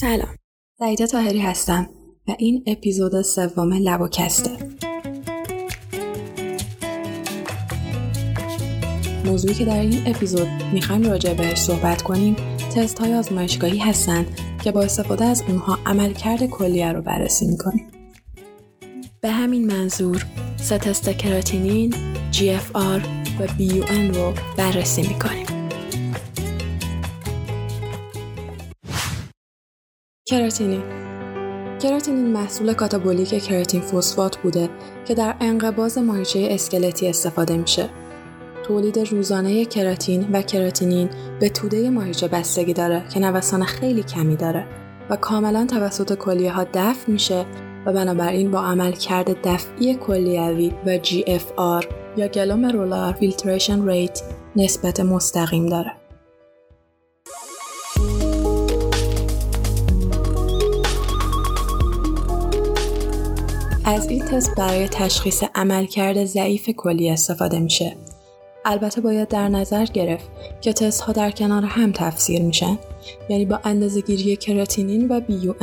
سلام. سعیده تاهری هستم و این اپیزود سوم لبوکسته موضوعی که در این اپیزود می‌خوایم راجع بهش صحبت کنیم تست های آزمایشگاهی هستند که با استفاده از اونها عملکرد کلیه رو بررسی می‌کنیم. به همین منظور سه تست کراتینین، GFR و BUN رو بررسی می‌کنیم. کراتینین کراتینین محصول کاتابولیک کراتین فسفات بوده که در انقباض ماهیچه اسکلتی استفاده میشه. تولید روزانه کراتین و کراتینین به توده ماهیچه بستگی داره که نوسان خیلی کمی داره و کاملا توسط کلیه ها دفع میشه و بنابراین با عملکرد دفعی کلیوی و GFR یا glomerular filtration rate نسبت مستقیم داره. از این تست برای تشخیص عملکرد ضعیف کلی استفاده میشه. البته باید در نظر گرفت که تست ها در کنار هم تفسیر میشن یعنی با اندازه گیری کراتینین و بیو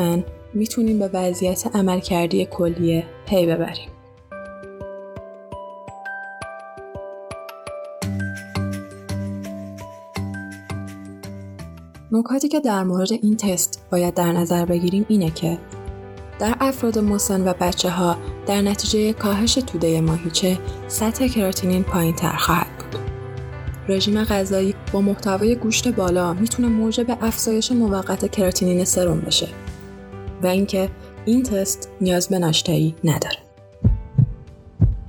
می‌تونیم به وضعیت عملکردی کلیه پی ببریم. نکاتی که در مورد این تست باید در نظر بگیریم اینه که در افراد مسن و بچه ها در نتیجه کاهش توده ماهیچه سطح کراتینین پایین تر خواهد بود. رژیم غذایی با محتوای گوشت بالا می‌تونه موجب افزایش موقت کراتینین سرم بشه و اینکه این تست نیاز به ناشتایی نداره.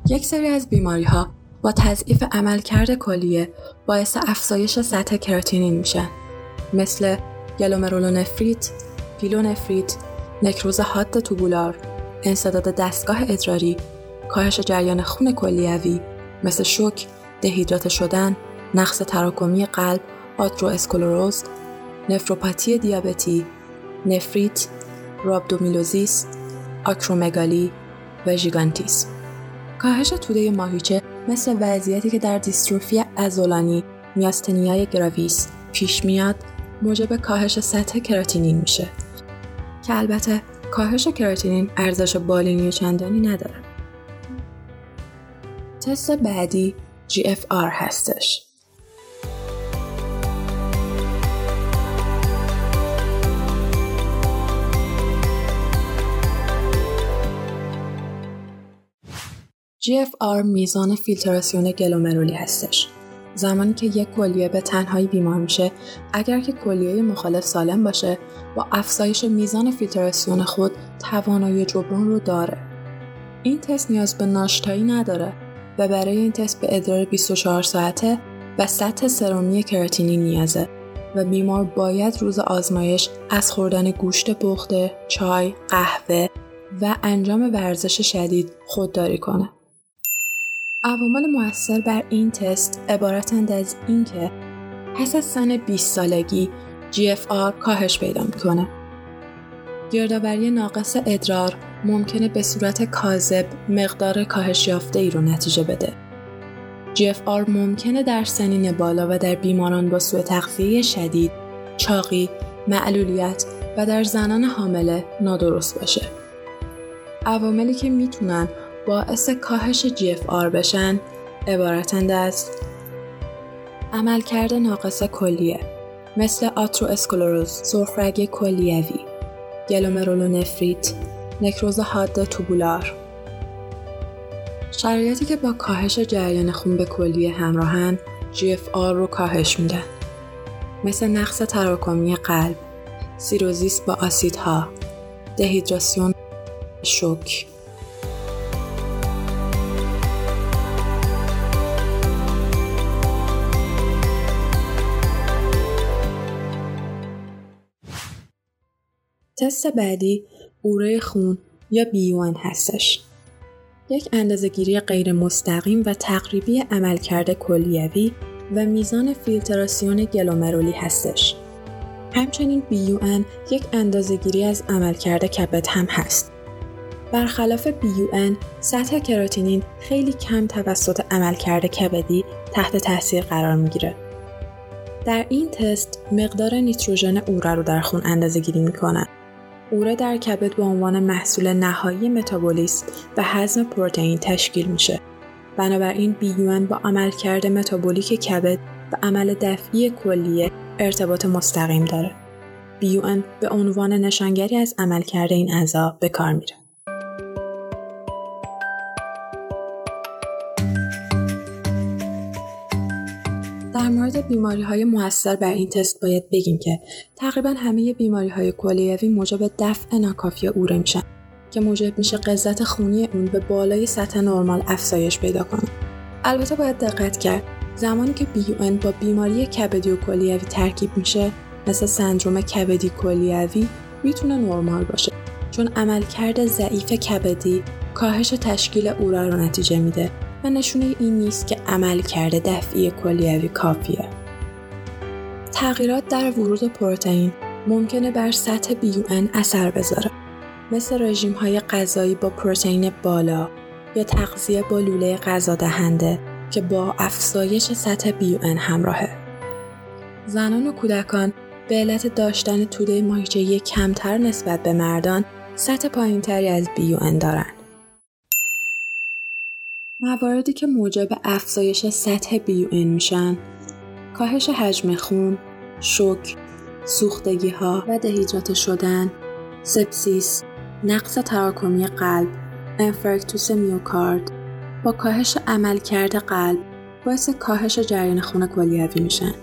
یک سری از بیماری ها با تضعیف عملکرد کلیه باعث افزایش سطح کراتینین میشن مثل گلومرولونفریت، پیلونفریت نکروز حاد توبولار، انسداد دستگاه ادراری، کاهش جریان خون کلیوی مثل شوک، دهیدرات شدن، نقص تراکمی قلب، آترو اسکلروز، نفروپاتی دیابتی، نفریت، رابدومیلوزیس، آکرومگالی و ژیگانتیسم. کاهش توده ماهیچه مثل وضعیتی که در دیستروفی عضلانی میاستنیای گراویس پیش میاد موجب کاهش سطح کراتینین میشه که البته کاهش کراتینین ارزش بالینی چندانی نداره. تست بعدی GFR هستش. GFR میزان فیلتراسیون گلومرولی هستش. زمانی که یک کلیه به تنهایی بیمار میشه اگر که کلیه مخالف سالم باشه با افزایش میزان فیلتراسیون خود توانایی جبران رو داره این تست نیاز به ناشتایی نداره و برای این تست به ادرار 24 ساعته و سطح سرومی کراتینی نیازه و بیمار باید روز آزمایش از خوردن گوشت پخته، چای، قهوه و انجام ورزش شدید خودداری کنه. عوامل موثر بر این تست عبارتند از اینکه پس از سن 20 سالگی GFR کاهش پیدا می‌کنه. گردآوری ناقص ادرار ممکنه به صورت کاذب مقدار کاهش یافته ای رو نتیجه بده. GFR ممکنه در سنین بالا و در بیماران با سوء تغذیه شدید، چاقی، معلولیت و در زنان حامله نادرست باشه. عواملی که می‌تونن باعث کاهش GFR بشن عبارتند از عملکرد ناقص کلیه مثل آترو اسکلروز، سرخرگ کلیوی، گلومرولونفریت، نکروز حاد توبولار. شرایطی که با کاهش جریان خون به کلیه همراهن GFR رو کاهش میدن. مثل نقص تراکمی قلب، سیروزیس با آسیدها، دهیدراسیون، شوک، تست بعدی اوره خون یا بیوان هستش. یک اندازهگیری غیر مستقیم و تقریبی عملکرد کلیوی و میزان فیلتراسیون گلومرولی هستش. همچنین بیوان یک اندازهگیری از عملکرد کبد هم هست. برخلاف بیوان سطح کراتینین خیلی کم توسط عملکرد کبدی تحت تاثیر قرار می‌گیره. در این تست مقدار نیتروژن اوره رو در خون اندازه گیری می‌کنن اوره در کبد به عنوان محصول نهایی متابولیسم و هضم پروتئین تشکیل میشه. بنابراین بیون با عملکرد متابولیک کبد و عمل دفعی کلیه ارتباط مستقیم داره. بیون به عنوان نشانگری از عملکرد این اعضا به کار میره. در مورد بیماری های موثر بر این تست باید بگیم که تقریبا همه بیماری های کلیوی موجب دفع ناکافی اوره میشن که موجب میشه قضت خونی اون به بالای سطح نرمال افزایش پیدا کنه. البته باید دقت کرد زمانی که بیون با بیماری کبدی و کلیوی ترکیب میشه مثل سندروم کبدی کلیوی می‌تونه نرمال باشه چون عملکرد ضعیف کبدی کاهش تشکیل اورا رو نتیجه میده و نشونه این نیست که عمل کرده دفعی کلیوی کافیه. تغییرات در ورود پروتئین ممکنه بر سطح بیون اثر بذاره مثل رژیم های غذایی با پروتئین بالا یا تغذیه با لوله غذا دهنده که با افزایش سطح بیون همراهه. زنان و کودکان به علت داشتن توده ماهیچه‌ای کمتر نسبت به مردان سطح پایینتری از بیون دارند. مواردی که موجب افزایش سطح بیوئن میشن کاهش حجم خون، شوک، سوختگی ها و دهیدراته شدن، سپسیس، نقص تراکمی قلب، انفرکتوس میوکارد با کاهش عملکرد قلب باعث کاهش جریان خون کلیوی میشن.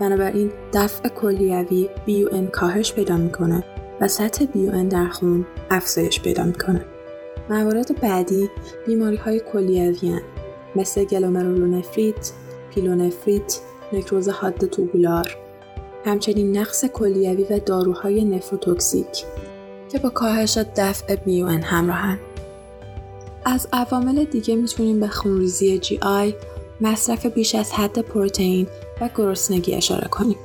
بنابراین دفع کلیوی بیوئن کاهش پیدا می‌کنه و سطح بیوئن در خون افزایش پیدا می‌کنه. موارد بعدی بیماری های کلیوی مثل گلومرولونفریت، پیلونفریت، نکروز حاد توبولار، همچنین نقص کلیوی و داروهای نفروتوکسیک که با کاهش دفع BUN همراهن. از عوامل دیگه می‌تونیم به خونریزی GI، مصرف بیش از حد پروتئین و گرسنگی اشاره کنیم.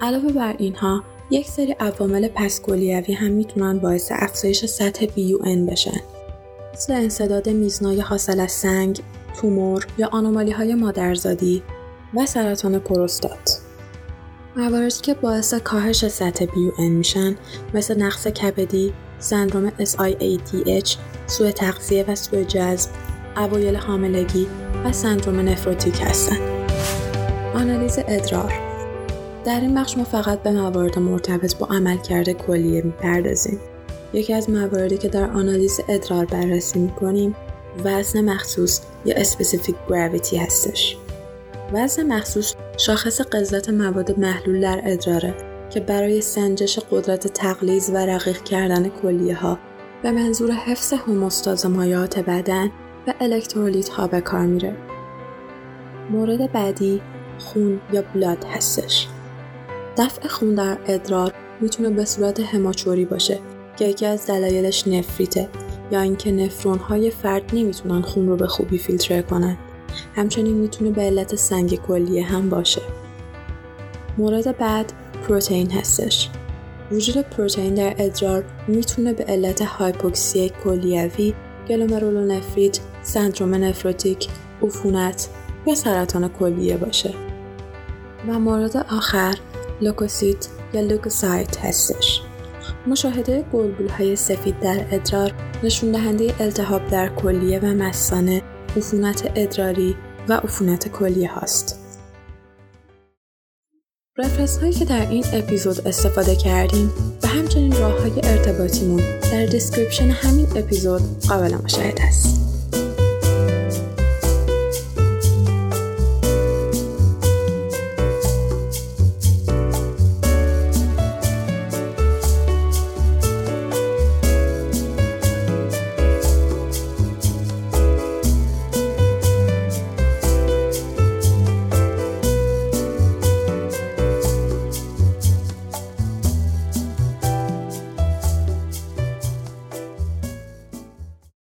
علاوه بر اینها یک سری عوامل پسکلیوی هم می‌تونن باعث افزایش سطح BUN بشن مثل انصداد میزنای حاصل از سنگ، تومور یا آنومالی های مادرزادی و سرطان پروستات. مواردی که باعث کاهش سطح بیون میشن مثل نقص کبدی، سندروم SIADH، سوء تغذیه و سوء جذب، اوایل حاملگی و سندروم نفروتیک هستند. آنالیز ادرار در این بخش ما فقط به موارد مرتبط با عملکرد کلیه می‌پردازیم. یکی از مواردی که در آنالیز ادرار بررسی می‌کنیم وزن مخصوص یا specific gravity هستش. وزن مخصوص شاخص قضت مواد محلول در ادراره که برای سنجش قدرت تغلیظ و رقیق کردن کلیه ها به منظور حفظ هموستاز مایعات بدن و الکترولیت ها به کار میره. مورد بعدی خون یا blood هستش. دفع خون در ادرار می‌تونه به صورت هماچوری باشه که یکی از دلایلش نفریته یا اینکه نفرون های فرد نمی‌تونن خون رو به خوبی فیلتر کنن. همچنین می‌تونه به علت سنگ کلیه هم باشه. مورد بعد پروتئین هستش. وجود پروتئین در ادرار می‌تونه به علت هایپوکسی کلیوی، گلومرولونفریت، سندروم نفروتیک، عفونت یا سرطان کلیه باشه. و مورد آخر لوکوسیت یا leukocyte هستش. مشاهده گلبول های سفید در ادرار نشون دهنده التهاب در کلیه و مثانه، عفونت ادراری و عفونت کلیه هاست. reference هایی که در این اپیزود استفاده کردیم و همچنین راه های ارتباطیمون در description همین اپیزود قابل مشاهده است.